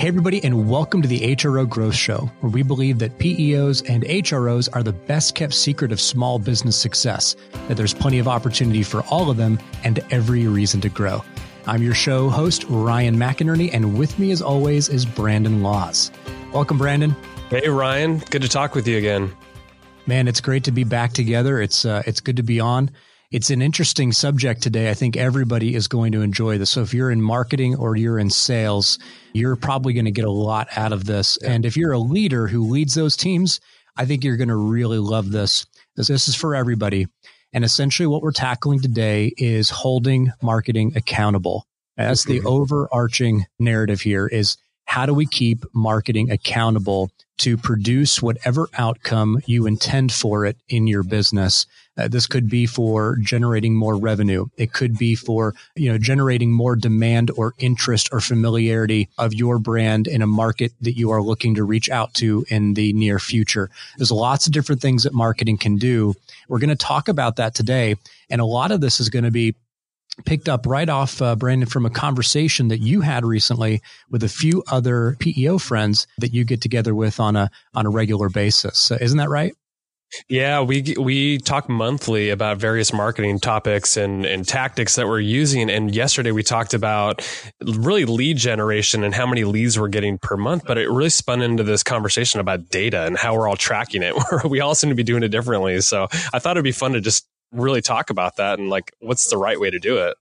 Hey, everybody, and welcome to the HRO Growth Show, where we believe that PEOs and HROs are the best kept secret of small business success, that there's plenty of opportunity for all of them and every reason to grow. I'm your show host, Ryan McInerney, and with me, as always, is Brandon Laws. Welcome, Brandon. Hey, Ryan. Good to talk with you again. Man, it's great to be back together. It's uh, it's good to be on. It's an interesting subject today. I think everybody is going to enjoy this. So if you're in marketing or you're in sales, you're probably going to get a lot out of this. Yeah. And if you're a leader who leads those teams, I think you're going to really love this. This, is for everybody. And essentially what we're tackling today is holding marketing accountable. That's the mm-hmm. overarching narrative here is how do we keep marketing accountable to produce whatever outcome you intend for it in your business? Uh, this could be for generating more revenue. It could be for, you know, generating more demand or interest or familiarity of your brand in a market that you are looking to reach out to in the near future. There's lots of different things that marketing can do. We're going to talk about that today. And a lot of this is going to be picked up right off, uh, Brandon, from a conversation that you had recently with a few other PEO friends that you get together with on a on a regular basis. Uh, isn't that right? Yeah, we we talk monthly about various marketing topics and and tactics that we're using. And yesterday we talked about really lead generation and how many leads we're getting per month. But it really spun into this conversation about data and how we're all tracking it. we all seem to be doing it differently. So I thought it'd be fun to just really talk about that and like what's the right way to do it.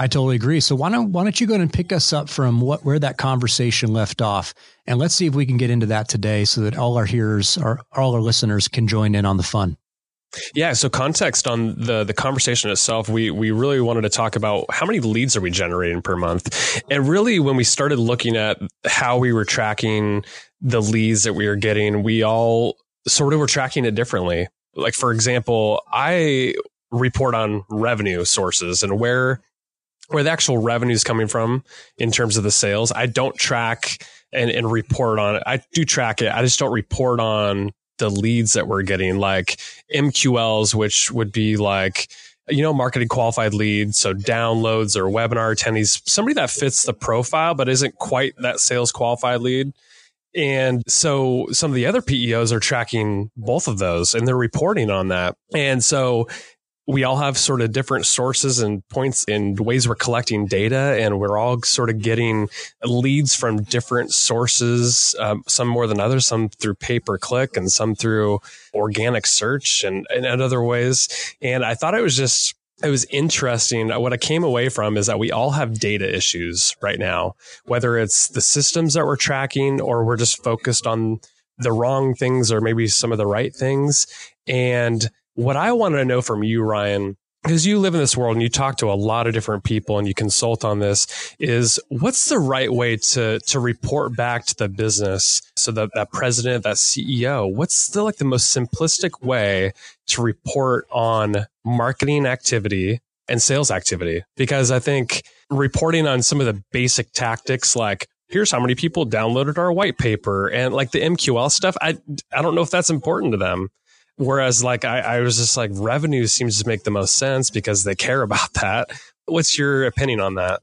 I totally agree. So why don't why don't you go and pick us up from what where that conversation left off, and let's see if we can get into that today, so that all our hearers, our all our listeners, can join in on the fun. Yeah. So context on the the conversation itself, we we really wanted to talk about how many leads are we generating per month, and really when we started looking at how we were tracking the leads that we were getting, we all sort of were tracking it differently. Like for example, I report on revenue sources and where where the actual revenue is coming from in terms of the sales. I don't track and, and report on it. I do track it. I just don't report on the leads that we're getting, like MQLs, which would be like, you know, marketing qualified leads. So downloads or webinar attendees, somebody that fits the profile, but isn't quite that sales qualified lead. And so some of the other PEOs are tracking both of those and they're reporting on that. And so we all have sort of different sources and points and ways we're collecting data and we're all sort of getting leads from different sources um, some more than others some through pay per click and some through organic search and, and other ways and i thought it was just it was interesting. What I came away from is that we all have data issues right now, whether it's the systems that we're tracking or we're just focused on the wrong things or maybe some of the right things. And what I wanted to know from you, Ryan, because you live in this world and you talk to a lot of different people and you consult on this is what's the right way to to report back to the business? So that that president that ceo what's the like the most simplistic way to report on marketing activity and sales activity? Because i think reporting on some of the basic tactics like here's how many people downloaded our white paper and like the mql stuff i i don't know if that's important to them Whereas, like, I, I was just like, revenue seems to make the most sense because they care about that. What's your opinion on that?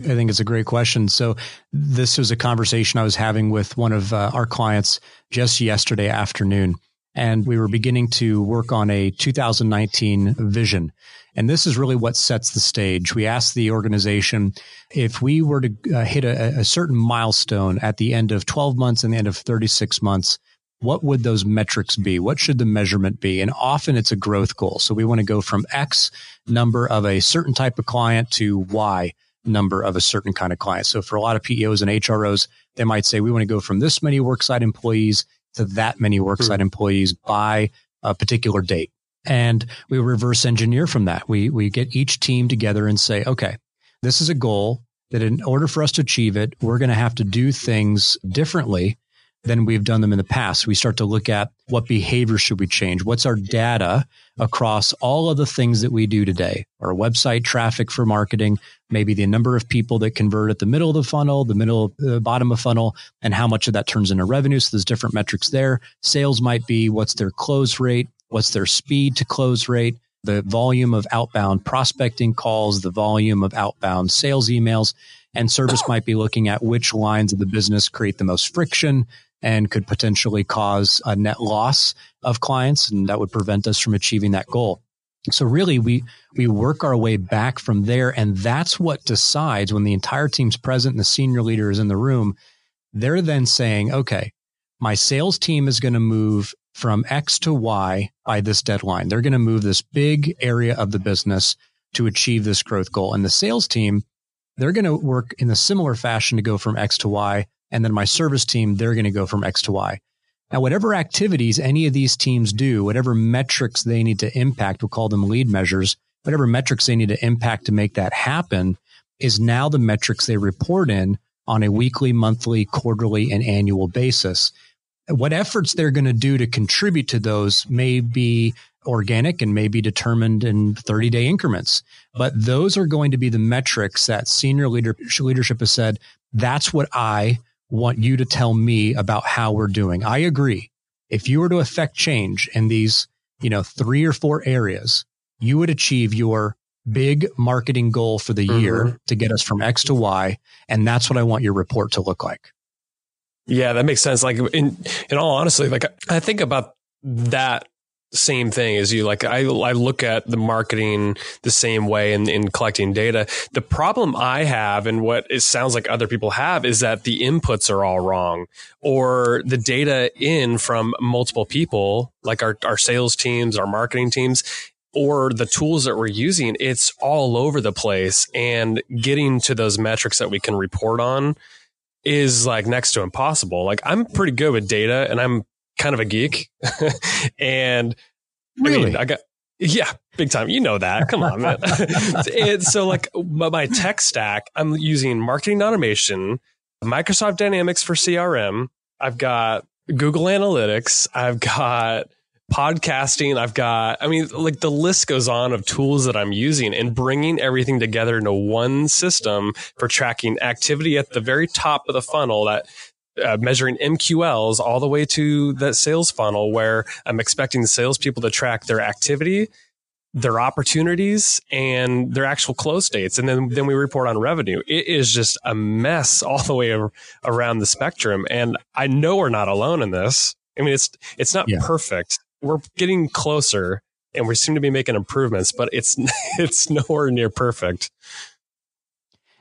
I think it's a great question. So, this was a conversation I was having with one of uh, our clients just yesterday afternoon. And we were beginning to work on a 2019 vision. And this is really what sets the stage. We asked the organization if we were to uh, hit a, a certain milestone at the end of 12 months and the end of 36 months, what would those metrics be? What should the measurement be? And often it's a growth goal. So we want to go from X number of a certain type of client to Y number of a certain kind of client. So for a lot of PEOs and HROs, they might say we want to go from this many worksite employees to that many worksite hmm. employees by a particular date. And we reverse engineer from that. We, we get each team together and say, okay, this is a goal that in order for us to achieve it, we're going to have to do things differently than we've done them in the past. We start to look at what behavior should we change? What's our data across all of the things that we do today? Our website traffic for marketing, maybe the number of people that convert at the middle of the funnel, the middle, the bottom of funnel, and how much of that turns into revenue. So there's different metrics there. Sales might be what's their close rate? What's their speed to close rate? The volume of outbound prospecting calls, the volume of outbound sales emails And service might be looking at which lines of the business create the most friction and could potentially cause a net loss of clients. And that would prevent us from achieving that goal. So really we, we work our way back from there. And that's what decides when the entire team's present and the senior leader is in the room. They're then saying, okay, my sales team is going to move from X to Y by this deadline. They're going to move this big area of the business to achieve this growth goal. And the sales team, they're going to work in a similar fashion to go from X to Y. And then my service team, they're going to go from X to Y. Now, whatever activities any of these teams do, whatever metrics they need to impact, we'll call them lead measures, whatever metrics they need to impact to make that happen is now the metrics they report in on a weekly, monthly, quarterly, and annual basis. What efforts they're going to do to contribute to those may be organic and may be determined in 30 day increments. But those are going to be the metrics that senior leader, leadership has said, that's what I want you to tell me about how we're doing. I agree. If you were to affect change in these, you know, three or four areas, you would achieve your big marketing goal for the mm-hmm. year to get us from X to Y. And that's what I want your report to look like. Yeah, that makes sense. Like in in all honesty, like I think about that same thing as you. Like I, I look at the marketing the same way in, in collecting data. The problem I have and what it sounds like other people have is that the inputs are all wrong or the data in from multiple people, like our, our sales teams, our marketing teams, or the tools that we're using, it's all over the place and getting to those metrics that we can report on is like next to impossible. Like I'm pretty good with data and I'm kind of a geek. and really, I, mean, I got, yeah, big time. You know that. Come on, man. and so like my tech stack, I'm using marketing automation, Microsoft Dynamics for CRM. I've got Google Analytics. I've got podcasting. I've got, I mean, like the list goes on of tools that I'm using and bringing everything together into one system for tracking activity at the very top of the funnel that uh, measuring MQLs all the way to that sales funnel where I'm expecting the salespeople to track their activity, their opportunities, and their actual close dates. And then, then we report on revenue. It is just a mess all the way around the spectrum. And I know we're not alone in this. I mean, it's, it's not yeah. perfect. We're getting closer and we seem to be making improvements, but it's, it's nowhere near perfect.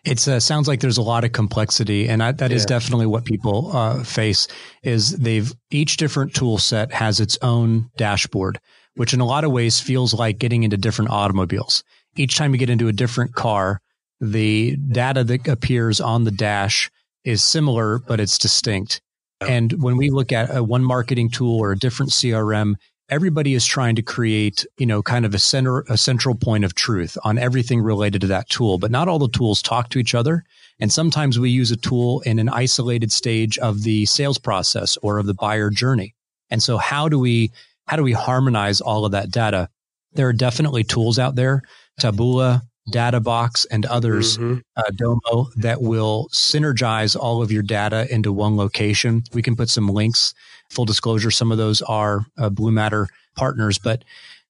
It uh, sounds like there's a lot of complexity, and I, that yeah. is definitely what people uh, face. Is they've each different tool set has its own dashboard, which in a lot of ways feels like getting into different automobiles. Each time you get into a different car, the data that appears on the dash is similar, but it's distinct. And when we look at a one marketing tool or a different CRM, everybody is trying to create, you know, kind of a center, a central point of truth on everything related to that tool. But not all the tools talk to each other. And sometimes we use a tool in an isolated stage of the sales process or of the buyer journey. And so how do we, how do we harmonize all of that data? There are definitely tools out there, Taboola, Databox, and others, mm-hmm. uh, Domo, that will synergize all of your data into one location. We can put some links full disclosure, some of those are uh, Blue Matter partners, but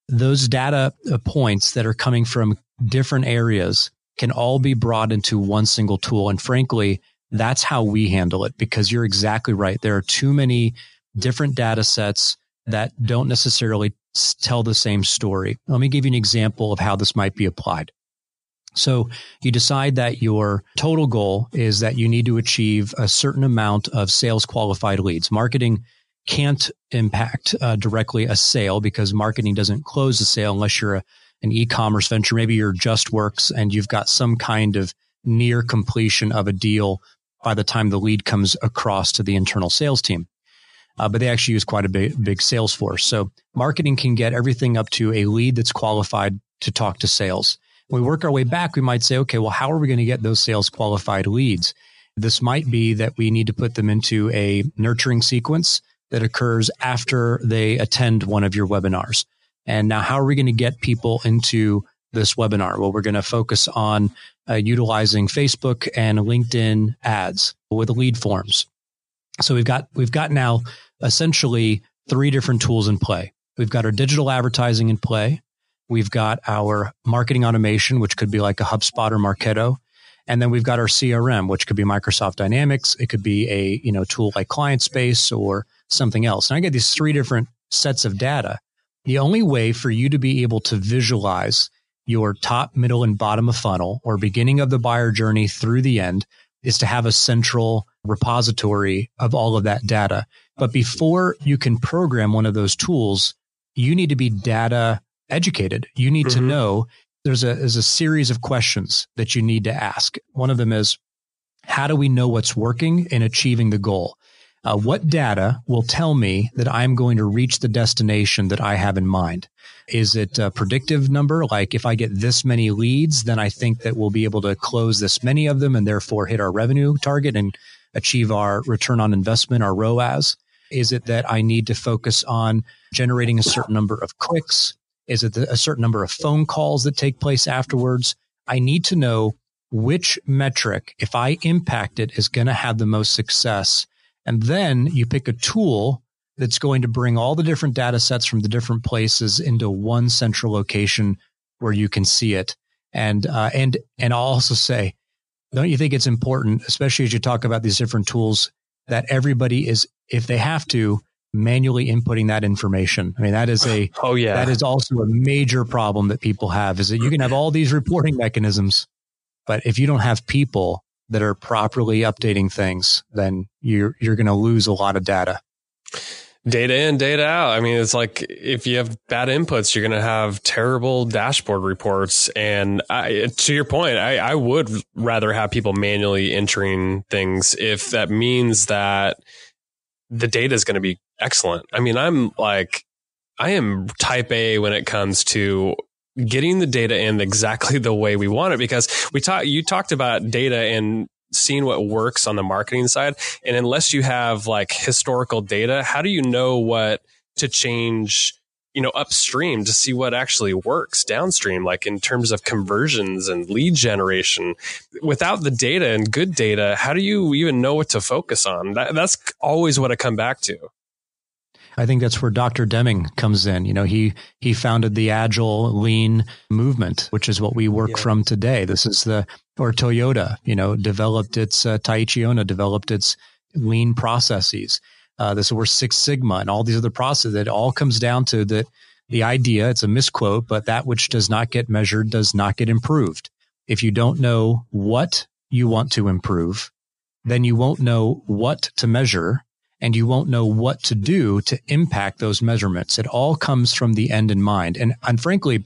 those data uh, points that are coming from different areas can all be brought into one single tool. And frankly, that's how we handle it because you're exactly right. There are too many different data sets that don't necessarily tell the same story. Let me give you an example of how this might be applied. So you decide that your total goal is that you need to achieve a certain amount of sales qualified leads. Marketing can't impact uh, directly a sale because marketing doesn't close the sale unless you're a, an e-commerce venture. Maybe you're just works and you've got some kind of near completion of a deal by the time the lead comes across to the internal sales team. Uh, but they actually use quite a big, big sales force. So marketing can get everything up to a lead that's qualified to talk to sales. When we work our way back, we might say, okay, well, how are we going to get those sales qualified leads? This might be that we need to put them into a nurturing sequence that occurs after they attend one of your webinars. And now, how are we going to get people into this webinar? Well, we're going to focus on uh, utilizing Facebook and LinkedIn ads with lead forms. So we've got we've got now essentially three different tools in play. We've got our digital advertising in play. We've got our marketing automation, which could be like a HubSpot or Marketo. And then we've got our CRM, which could be Microsoft Dynamics. It could be a, you know, tool like ClientSpace or something else. And I get these three different sets of data. The only way for you to be able to visualize your top, middle, and bottom of funnel or beginning of the buyer journey through the end is to have a central repository of all of that data. But before you can program one of those tools, you need to be data educated. You need mm-hmm. to know there's a, there's a series of questions that you need to ask. One of them is, how do we know what's working in achieving the goal? Uh, what data will tell me that I'm going to reach the destination that I have in mind? Is it a predictive number? Like if I get this many leads, then I think that we'll be able to close this many of them and therefore hit our revenue target and achieve our return on investment, our ROAS? Is it that I need to focus on generating a certain number of clicks? Is it a certain number of phone calls that take place afterwards? I need to know which metric, if I impact it, is going to have the most success. And then you pick a tool that's going to bring all the different data sets from the different places into one central location where you can see it. And, uh, and, and I'll also say, don't you think it's important, especially as you talk about these different tools, that everybody is, if they have to, manually inputting that information. I mean, that is a oh yeah, that is also a major problem that people have. Is that you can have all these reporting mechanisms, but if you don't have people that are properly updating things, then you're you're going to lose a lot of data data in, data out. I mean, it's like if you have bad inputs, you're going to have terrible dashboard reports. And I, to your point, I, I would rather have people manually entering things if that means that the data is going to be excellent. I mean, I'm like, I am type A when it comes to getting the data in exactly the way we want it because we talked you talked about data and seeing what works on the marketing side. And unless you have like historical data, how do you know what to change? you know, upstream to see what actually works downstream, like in terms of conversions and lead generation. Without the data and good data, how do you even know what to focus on? That, that's always what I come back to. I think that's where Dr. Deming comes in. You know, he he founded the agile lean movement, which is what we work yeah. from today. This is the or Toyota, you know, developed its uh, Taiichi Ohno developed its lean processes. Uh, this is where Six Sigma and all these other processes. It all comes down to that the idea. It's a misquote, but that which does not get measured does not get improved. If you don't know what you want to improve, then you won't know what to measure and you won't know what to do to impact those measurements. It all comes from the end in mind. And, and frankly,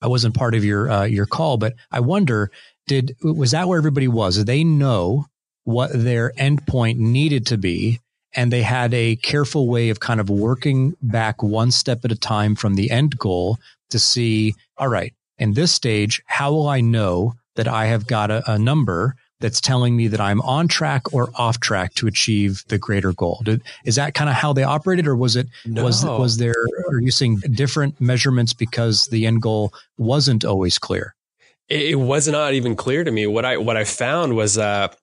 I wasn't part of your uh, your call, but I wonder did was that where everybody was? Did they know what their endpoint needed to be, and they had a careful way of kind of working back one step at a time from the end goal to see, all right, in this stage, how will I know that I have got a, a number that's telling me that I'm on track or off track to achieve the greater goal. Did, is that kind of how they operated, or was it no. was was there? Are you seeing different measurements because the end goal wasn't always clear? It was not even clear to me. What I what I found was that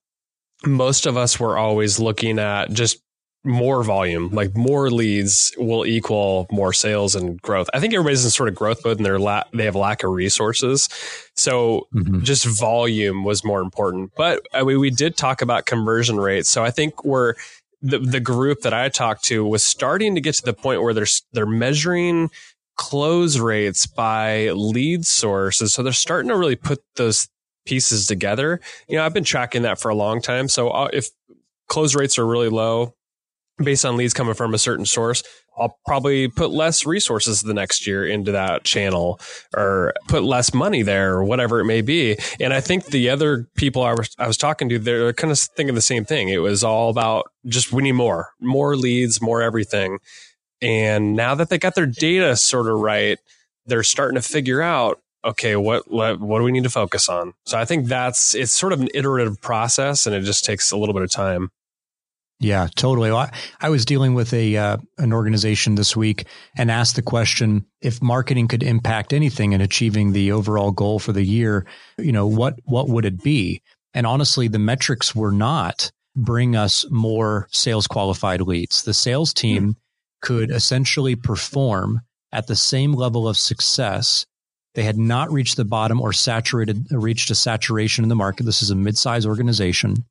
most of us were always looking at just more volume, like more leads will equal more sales and growth. I think everybody's in sort of growth mode and they're la- they have lack of resources. So mm-hmm. just volume was more important. But I mean, we did talk about conversion rates. So I think we're the, the group that I talked to was starting to get to the point where they're, they're measuring close rates by lead sources. So they're starting to really put those pieces together. You know, I've been tracking that for a long time. So uh, if close rates are really low, based on leads coming from a certain source, I'll probably put less resources the next year into that channel or put less money there or whatever it may be. And I think the other people I was, I was talking to, they're kind of thinking the same thing. It was all about just we need more, more leads, more everything. And now that they got their data sort of right, they're starting to figure out, okay, what, what, what do we need to focus on? So I think that's, it's sort of an iterative process and it just takes a little bit of time. Yeah, totally. Well, I, I, was dealing with a uh, an organization this week and asked the question if marketing could impact anything in achieving the overall goal for the year. You know, what what would it be? And honestly, the metrics were not bring us more sales qualified leads. The sales team mm-hmm. could essentially perform at the same level of success They had not reached the bottom or saturated, reached a saturation in the market. This is a mid-sized organization.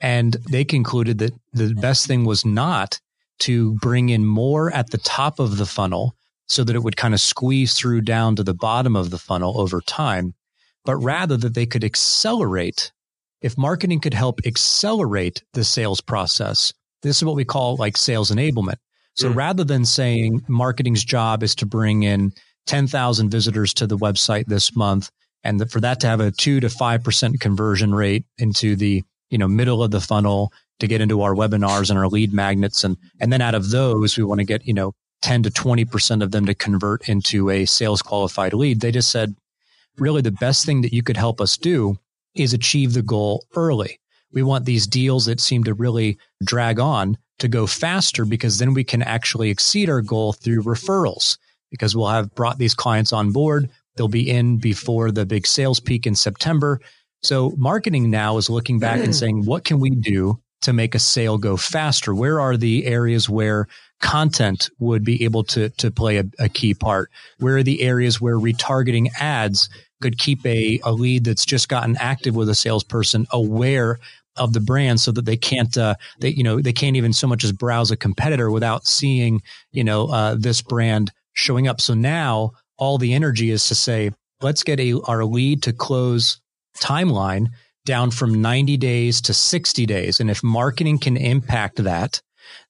And they concluded that the best thing was not to bring in more at the top of the funnel so that it would kind of squeeze through down to the bottom of the funnel over time, but rather that they could accelerate. If marketing could help accelerate the sales process, this is what we call like sales enablement. So mm. rather than saying marketing's job is to bring in 10,000 visitors to the website this month, and for that to have a two to 5% conversion rate into the, you know, middle of the funnel to get into our webinars and our lead magnets. And, and then out of those, we want to get, you know, 10 to 20% of them to convert into a sales qualified lead. They just said, really the best thing that you could help us do is achieve the goal early. We want these deals that seem to really drag on to go faster because then we can actually exceed our goal through referrals because we'll have brought these clients on board. They'll be in before the big sales peak in September. So marketing now is looking back and saying, what can we do to make a sale go faster? Where are the areas where content would be able to, to play a, a key part? Where are the areas where retargeting ads could keep a, a lead that's just gotten active with a salesperson aware of the brand so that they can't uh, they you know they can't even so much as browse a competitor without seeing you know uh, this brand showing up so now all the energy is to say let's get a our lead to close timeline down from 90 days to 60 days and if marketing can impact that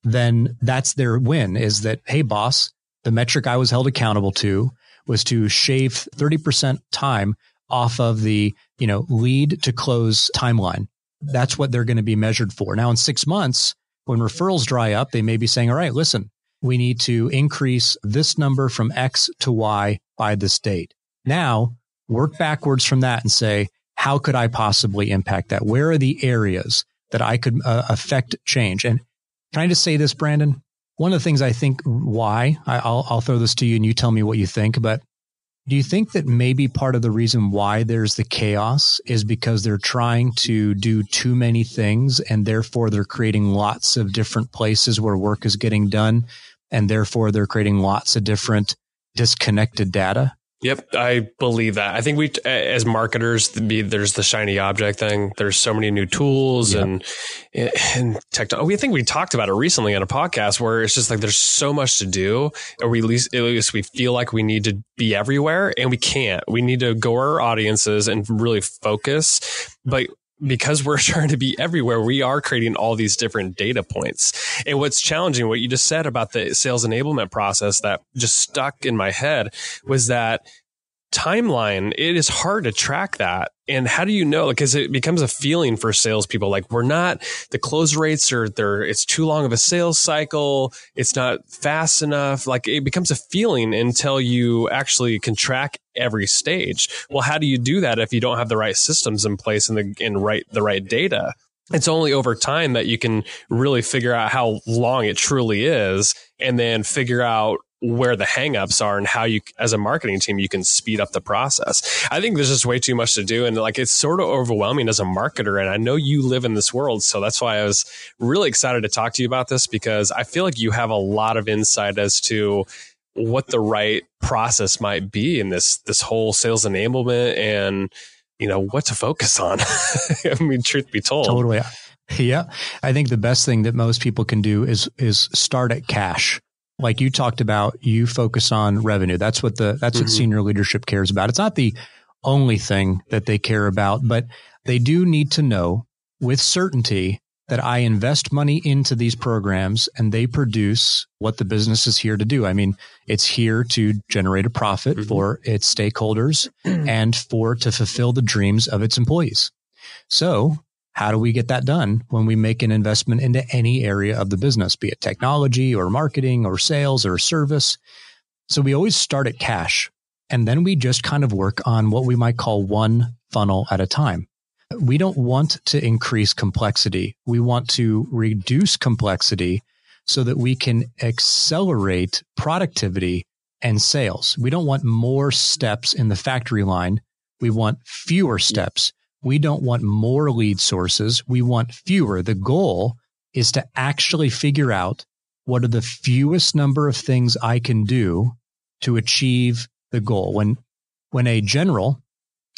then that's their win is that hey boss the metric i was held accountable to was to shave 30% time off of the you know lead to close timeline that's what they're going to be measured for. Now, in six months, when referrals dry up, they may be saying, all right, listen, we need to increase this number from X to Y by this date. Now, work backwards from that and say, how could I possibly impact that? Where are the areas that I could uh, affect change? And can I just say this, Brandon? One of the things I think why I, will I'll throw this to you and you tell me what you think, but do you think that maybe part of the reason why there's the chaos is because they're trying to do too many things and therefore they're creating lots of different places where work is getting done and therefore they're creating lots of different disconnected data? Yep, I believe that. I think we, as marketers, there's the shiny object thing. There's so many new tools yep. and and technology. Oh, we think we talked about it recently on a podcast where it's just like there's so much to do, or we at least, at least we feel like we need to be everywhere, and we can't. We need to go our audiences and really focus. But because we're trying to be everywhere, we are creating all these different data points. And what's challenging, what you just said about the sales enablement process that just stuck in my head was that timeline, it is hard to track that. And how do you know? Because it becomes a feeling for salespeople. Like we're not, the close rates are there. It's too long of a sales cycle. It's not fast enough. Like it becomes a feeling until you actually can track every stage. Well, how do you do that if you don't have the right systems in place and the, and right, the right data? It's only over time that you can really figure out how long it truly is and then figure out where the hangups are and how you, as a marketing team, you can speed up the process. I think there's just way too much to do. And like, it's sort of overwhelming as a marketer. And I know you live in this world. So that's why I was really excited to talk to you about this because I feel like you have a lot of insight as to what the right process might be in this, this whole sales enablement and, you know, what to focus on. I mean, truth be told. Totally. Yeah. I think the best thing that most people can do is, is start at cash like you talked about, you focus on revenue. That's what the that's mm-hmm. what senior leadership cares about. It's not the only thing that they care about, but they do need to know with certainty that I invest money into these programs and they produce what the business is here to do. I mean, it's here to generate a profit mm-hmm. for its stakeholders and for to fulfill the dreams of its employees. So how do we get that done when we make an investment into any area of the business, be it technology or marketing or sales or service? So we always start at cash and then we just kind of work on what we might call one funnel at a time. We don't want to increase complexity. We want to reduce complexity so that we can accelerate productivity and sales. We don't want more steps in the factory line. We want fewer steps we don't want more lead sources. We want fewer. The goal is to actually figure out what are the fewest number of things I can do to achieve the goal. When when a general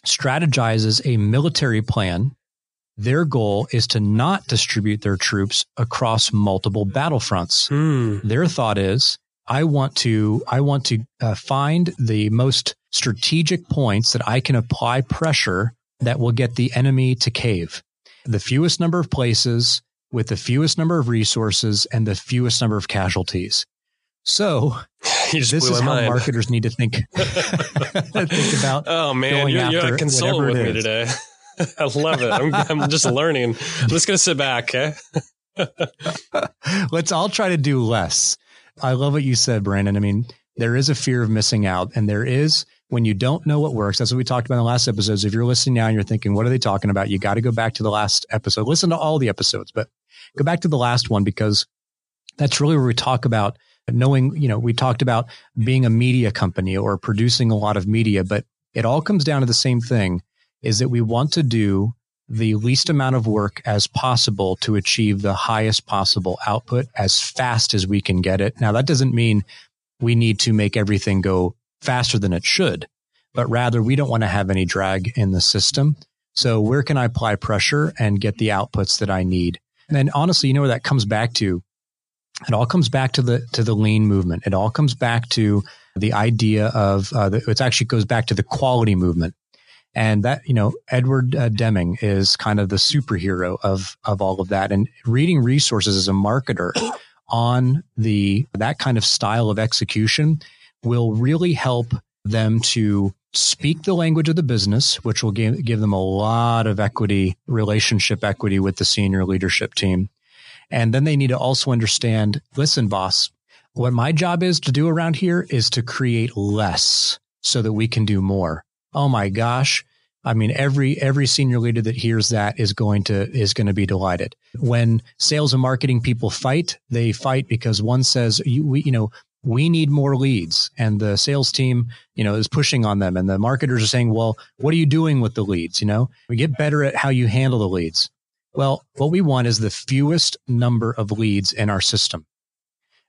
strategizes a military plan, their goal is to not distribute their troops across multiple battlefronts. Hmm. Their thought is, I want to, I want to uh, find the most strategic points that I can apply pressure that will get the enemy to cave. The fewest number of places with the fewest number of resources and the fewest number of casualties. So this is how mind. marketers need to think, think about. Oh man, you're, you're like consoling with me today. I love it. I'm, I'm just learning. I'm just gonna sit back. Okay. Eh? Let's all try to do less. I love what you said, Brandon. I mean, there is a fear of missing out, and there is when you don't know what works. That's what we talked about in the last episodes. If you're listening now and you're thinking, what are they talking about? You got to go back to the last episode. Listen to all the episodes, but go back to the last one because that's really where we talk about knowing, you know, we talked about being a media company or producing a lot of media, but it all comes down to the same thing is that we want to do the least amount of work as possible to achieve the highest possible output as fast as we can get it. Now, that doesn't mean we need to make everything go faster than it should, but rather we don't want to have any drag in the system. So where can I apply pressure and get the outputs that I need? And honestly, you know where that comes back to? It all comes back to the to the lean movement. It all comes back to the idea of uh, the, it actually goes back to the quality movement. And that, you know, Edward uh, Deming is kind of the superhero of, of all of that. And reading resources as a marketer on the, that kind of style of execution will really help them to speak the language of the business, which will give, give them a lot of equity, relationship equity with the senior leadership team. And then they need to also understand, listen, boss, what my job is to do around here is to create less so that we can do more. Oh my gosh. I mean, every, every senior leader that hears that is going to, is going to be delighted. When sales and marketing people fight, they fight because one says, you, we, you know, we need more leads and the sales team, you know, is pushing on them and the marketers are saying, well, what are you doing with the leads? You know, we get better at how you handle the leads. Well, what we want is the fewest number of leads in our system.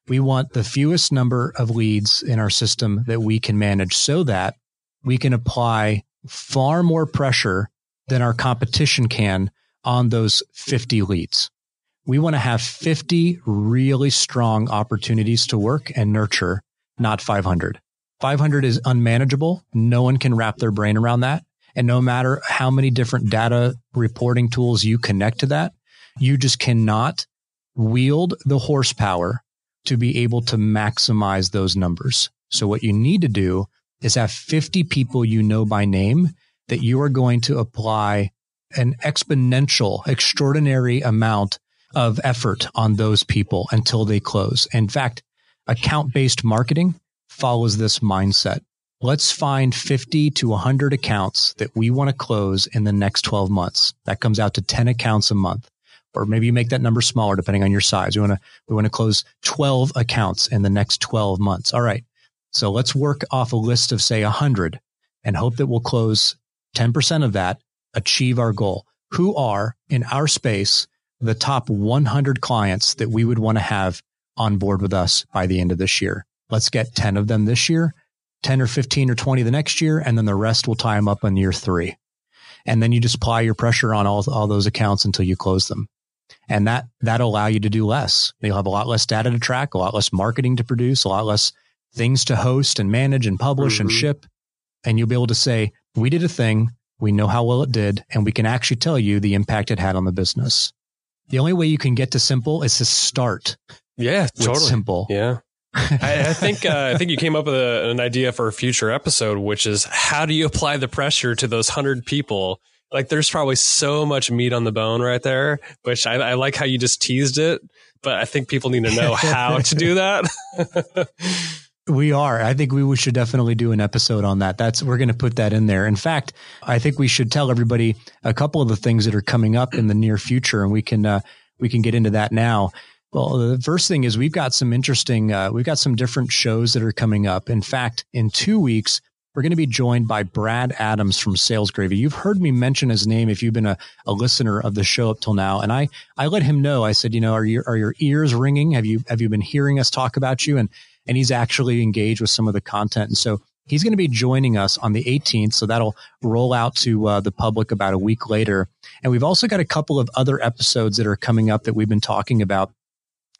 We want the fewest number of leads in our system that we can manage so that we can apply far more pressure than our competition can on those 50 leads. We want to have 50 really strong opportunities to work and nurture, not 500. 500 is unmanageable. No one can wrap their brain around that. And no matter how many different data reporting tools you connect to that, you just cannot wield the horsepower to be able to maximize those numbers. So what you need to do is have 50 people you know by name that you are going to apply an exponential, extraordinary amount of effort on those people until they close. In fact, account based marketing follows this mindset. Let's find 50 to 100 accounts that we want to close in the next 12 months. That comes out to 10 accounts a month. Or maybe you make that number smaller depending on your size. We want to, we want to close 12 accounts in the next 12 months. All right. So let's work off a list of say 100 and hope that we'll close 10% of that, achieve our goal. Who are in our space the top 100 clients that we would want to have on board with us by the end of this year? Let's get 10 of them this year, 10 or 15 or 20 the next year, and then the rest will tie them up in year three. And then you just apply your pressure on all, all those accounts until you close them. And that, that'll allow you to do less. You'll have a lot less data to track, a lot less marketing to produce, a lot less things to host and manage and publish mm-hmm. and ship. And you'll be able to say, we did a thing. We know how well it did. And we can actually tell you the impact it had on the business. The only way you can get to simple is to start. Yeah, totally. Simple. Yeah. I, I, think uh, I think you came up with a, an idea for a future episode, which is how do you apply the pressure to those hundred people? Like, there's probably so much meat on the bone right there. Which I, I like how you just teased it, but I think people need to know how to do that. We are. I think we should definitely do an episode on that. That's we're going to put that in there. In fact, I think we should tell everybody a couple of the things that are coming up in the near future, and we can uh, we can get into that now. Well, the first thing is we've got some interesting, uh, we've got some different shows that are coming up. In fact, in two weeks, we're going to be joined by Brad Adams from Sales Gravy. You've heard me mention his name if you've been a, a listener of the show up till now. And I, I let him know, I said, you know, are your, are your ears ringing? Have you, have you been hearing us talk about you? And and he's actually engaged with some of the content. And so He's going to be joining us on the 18th. So that'll roll out to uh, the public about a week later. And we've also got a couple of other episodes that are coming up that we've been talking about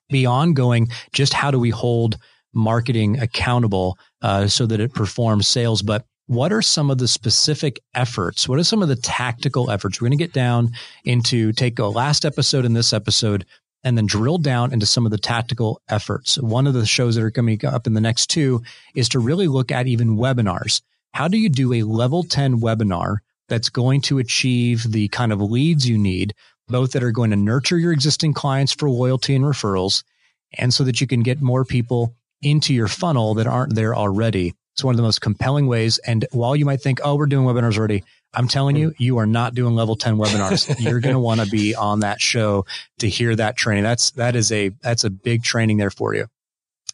beyond going just how do we hold marketing accountable uh, so that it performs sales, but what are some of the specific efforts? What are some of the tactical efforts? We're going to get down into take a last episode and this episode and then drill down into some of the tactical efforts. One of the shows that are coming up in the next two is to really look at even webinars. How do you do a level 10 webinar that's going to achieve the kind of leads you need, both that are going to nurture your existing clients for loyalty and referrals, and so that you can get more people into your funnel that aren't there already? It's one of the most compelling ways. And while you might think, oh, we're doing webinars already, I'm telling you, hmm. you are not doing level 10 webinars. You're going to want to be on that show to hear that training. That's, that is a, that's a big training there for you.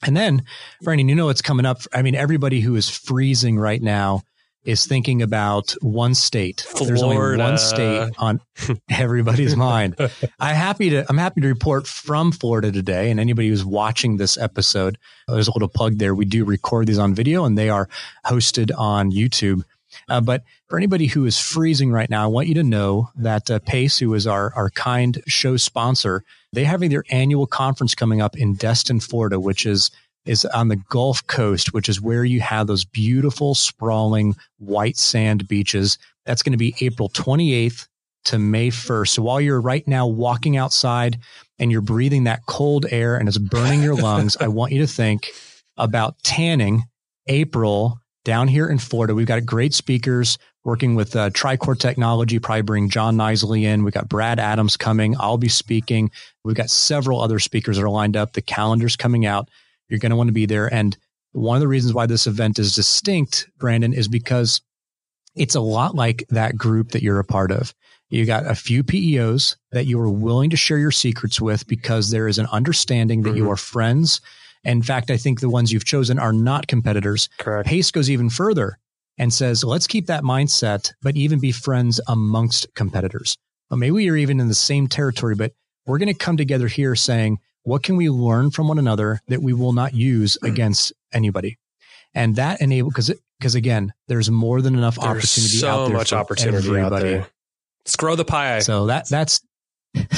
And then, Brandon, you know what's coming up. I mean, everybody who is freezing right now is thinking about one state. Florida. There's only one state on everybody's mind. I'm happy to I'm happy to report from Florida today, and anybody who's watching this episode, there's a little plug there. We do record these on video, and they are hosted on YouTube. Uh, but for anybody who is freezing right now, I want you to know that uh, Pace, who is our, our kind show sponsor, they're having their annual conference coming up in Destin, Florida, which is is on the Gulf Coast, which is where you have those beautiful, sprawling white sand beaches. That's going to be April 28th to May 1st. So while you're right now walking outside and you're breathing that cold air and it's burning your lungs, I want you to think about tanning April down here in Florida. We've got great speakers working with uh, Tricor Technology, probably bring John Nisley in. We've got Brad Adams coming. I'll be speaking. We've got several other speakers that are lined up. The calendar's coming out. You're going to want to be there. And one of the reasons why this event is distinct, Brandon, is because it's a lot like that group that you're a part of. You got a few PEOs that you are willing to share your secrets with because there is an understanding that mm-hmm. you are friends. In fact, I think the ones you've chosen are not competitors. Correct. Pace goes even further and says, let's keep that mindset, but even be friends amongst competitors. Maybe we are even in the same territory, but we're going to come together here saying, what can we learn from one another that we will not use against anybody? And that enable because because again, there's more than enough there's opportunity so out there. much opportunity everybody. out there. Let's grow the pie. So that that's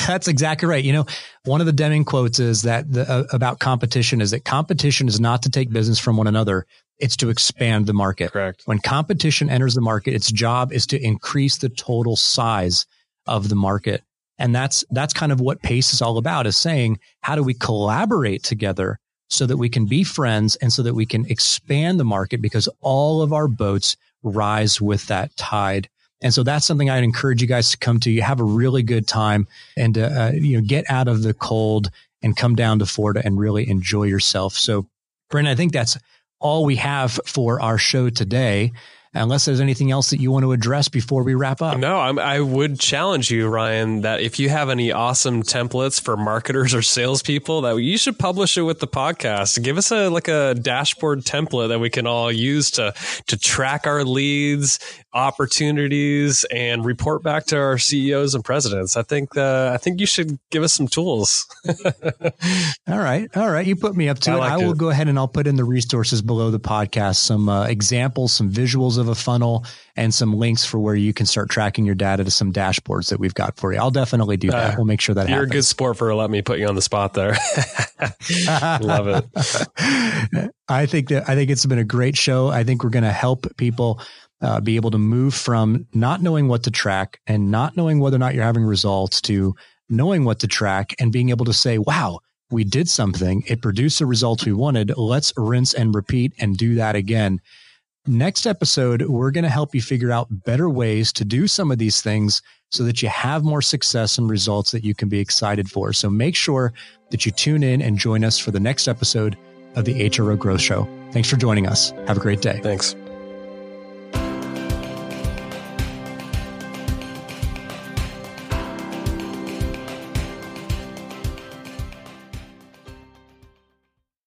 that's exactly right. You know, one of the Deming quotes is that the, uh, about competition is that competition is not to take business from one another. It's to expand the market. Correct. When competition enters the market, its job is to increase the total size of the market. And that's, that's kind of what PACE is all about is saying, how do we collaborate together so that we can be friends and so that we can expand the market because all of our boats rise with that tide. And so that's something I'd encourage you guys to come to. You have a really good time and, uh, uh, you know, get out of the cold and come down to Florida and really enjoy yourself. So, Brent, I think that's all we have for our show today unless there's anything else that you want to address before we wrap up. No, I'm, i would challenge you, Ryan, that if you have any awesome templates for marketers or salespeople, that you should publish it with the podcast. Give us a like a dashboard template that we can all use to to track our leads, opportunities, and report back to our CEOs and presidents. I think uh, I think you should give us some tools. all right, all right. You put me up to I it. Like I will it. go ahead and I'll put in the resources below the podcast, some uh, examples, some visuals of a funnel and some links for where you can start tracking your data to some dashboards that we've got for you. I'll definitely do that. Uh, we'll make sure that you're happens. a good sport for letting me put you on the spot there. Love it. I think that I think it's been a great show. I think we're going to help people uh, be able to move from not knowing what to track and not knowing whether or not you're having results to knowing what to track and being able to say, wow, we did something. It produced the results we wanted. Let's rinse and repeat and do that again. Next episode, we're going to help you figure out better ways to do some of these things so that you have more success and results that you can be excited for. So make sure that you tune in and join us for the next episode of the HRO Growth Show. Thanks for joining us. Have a great day. Thanks.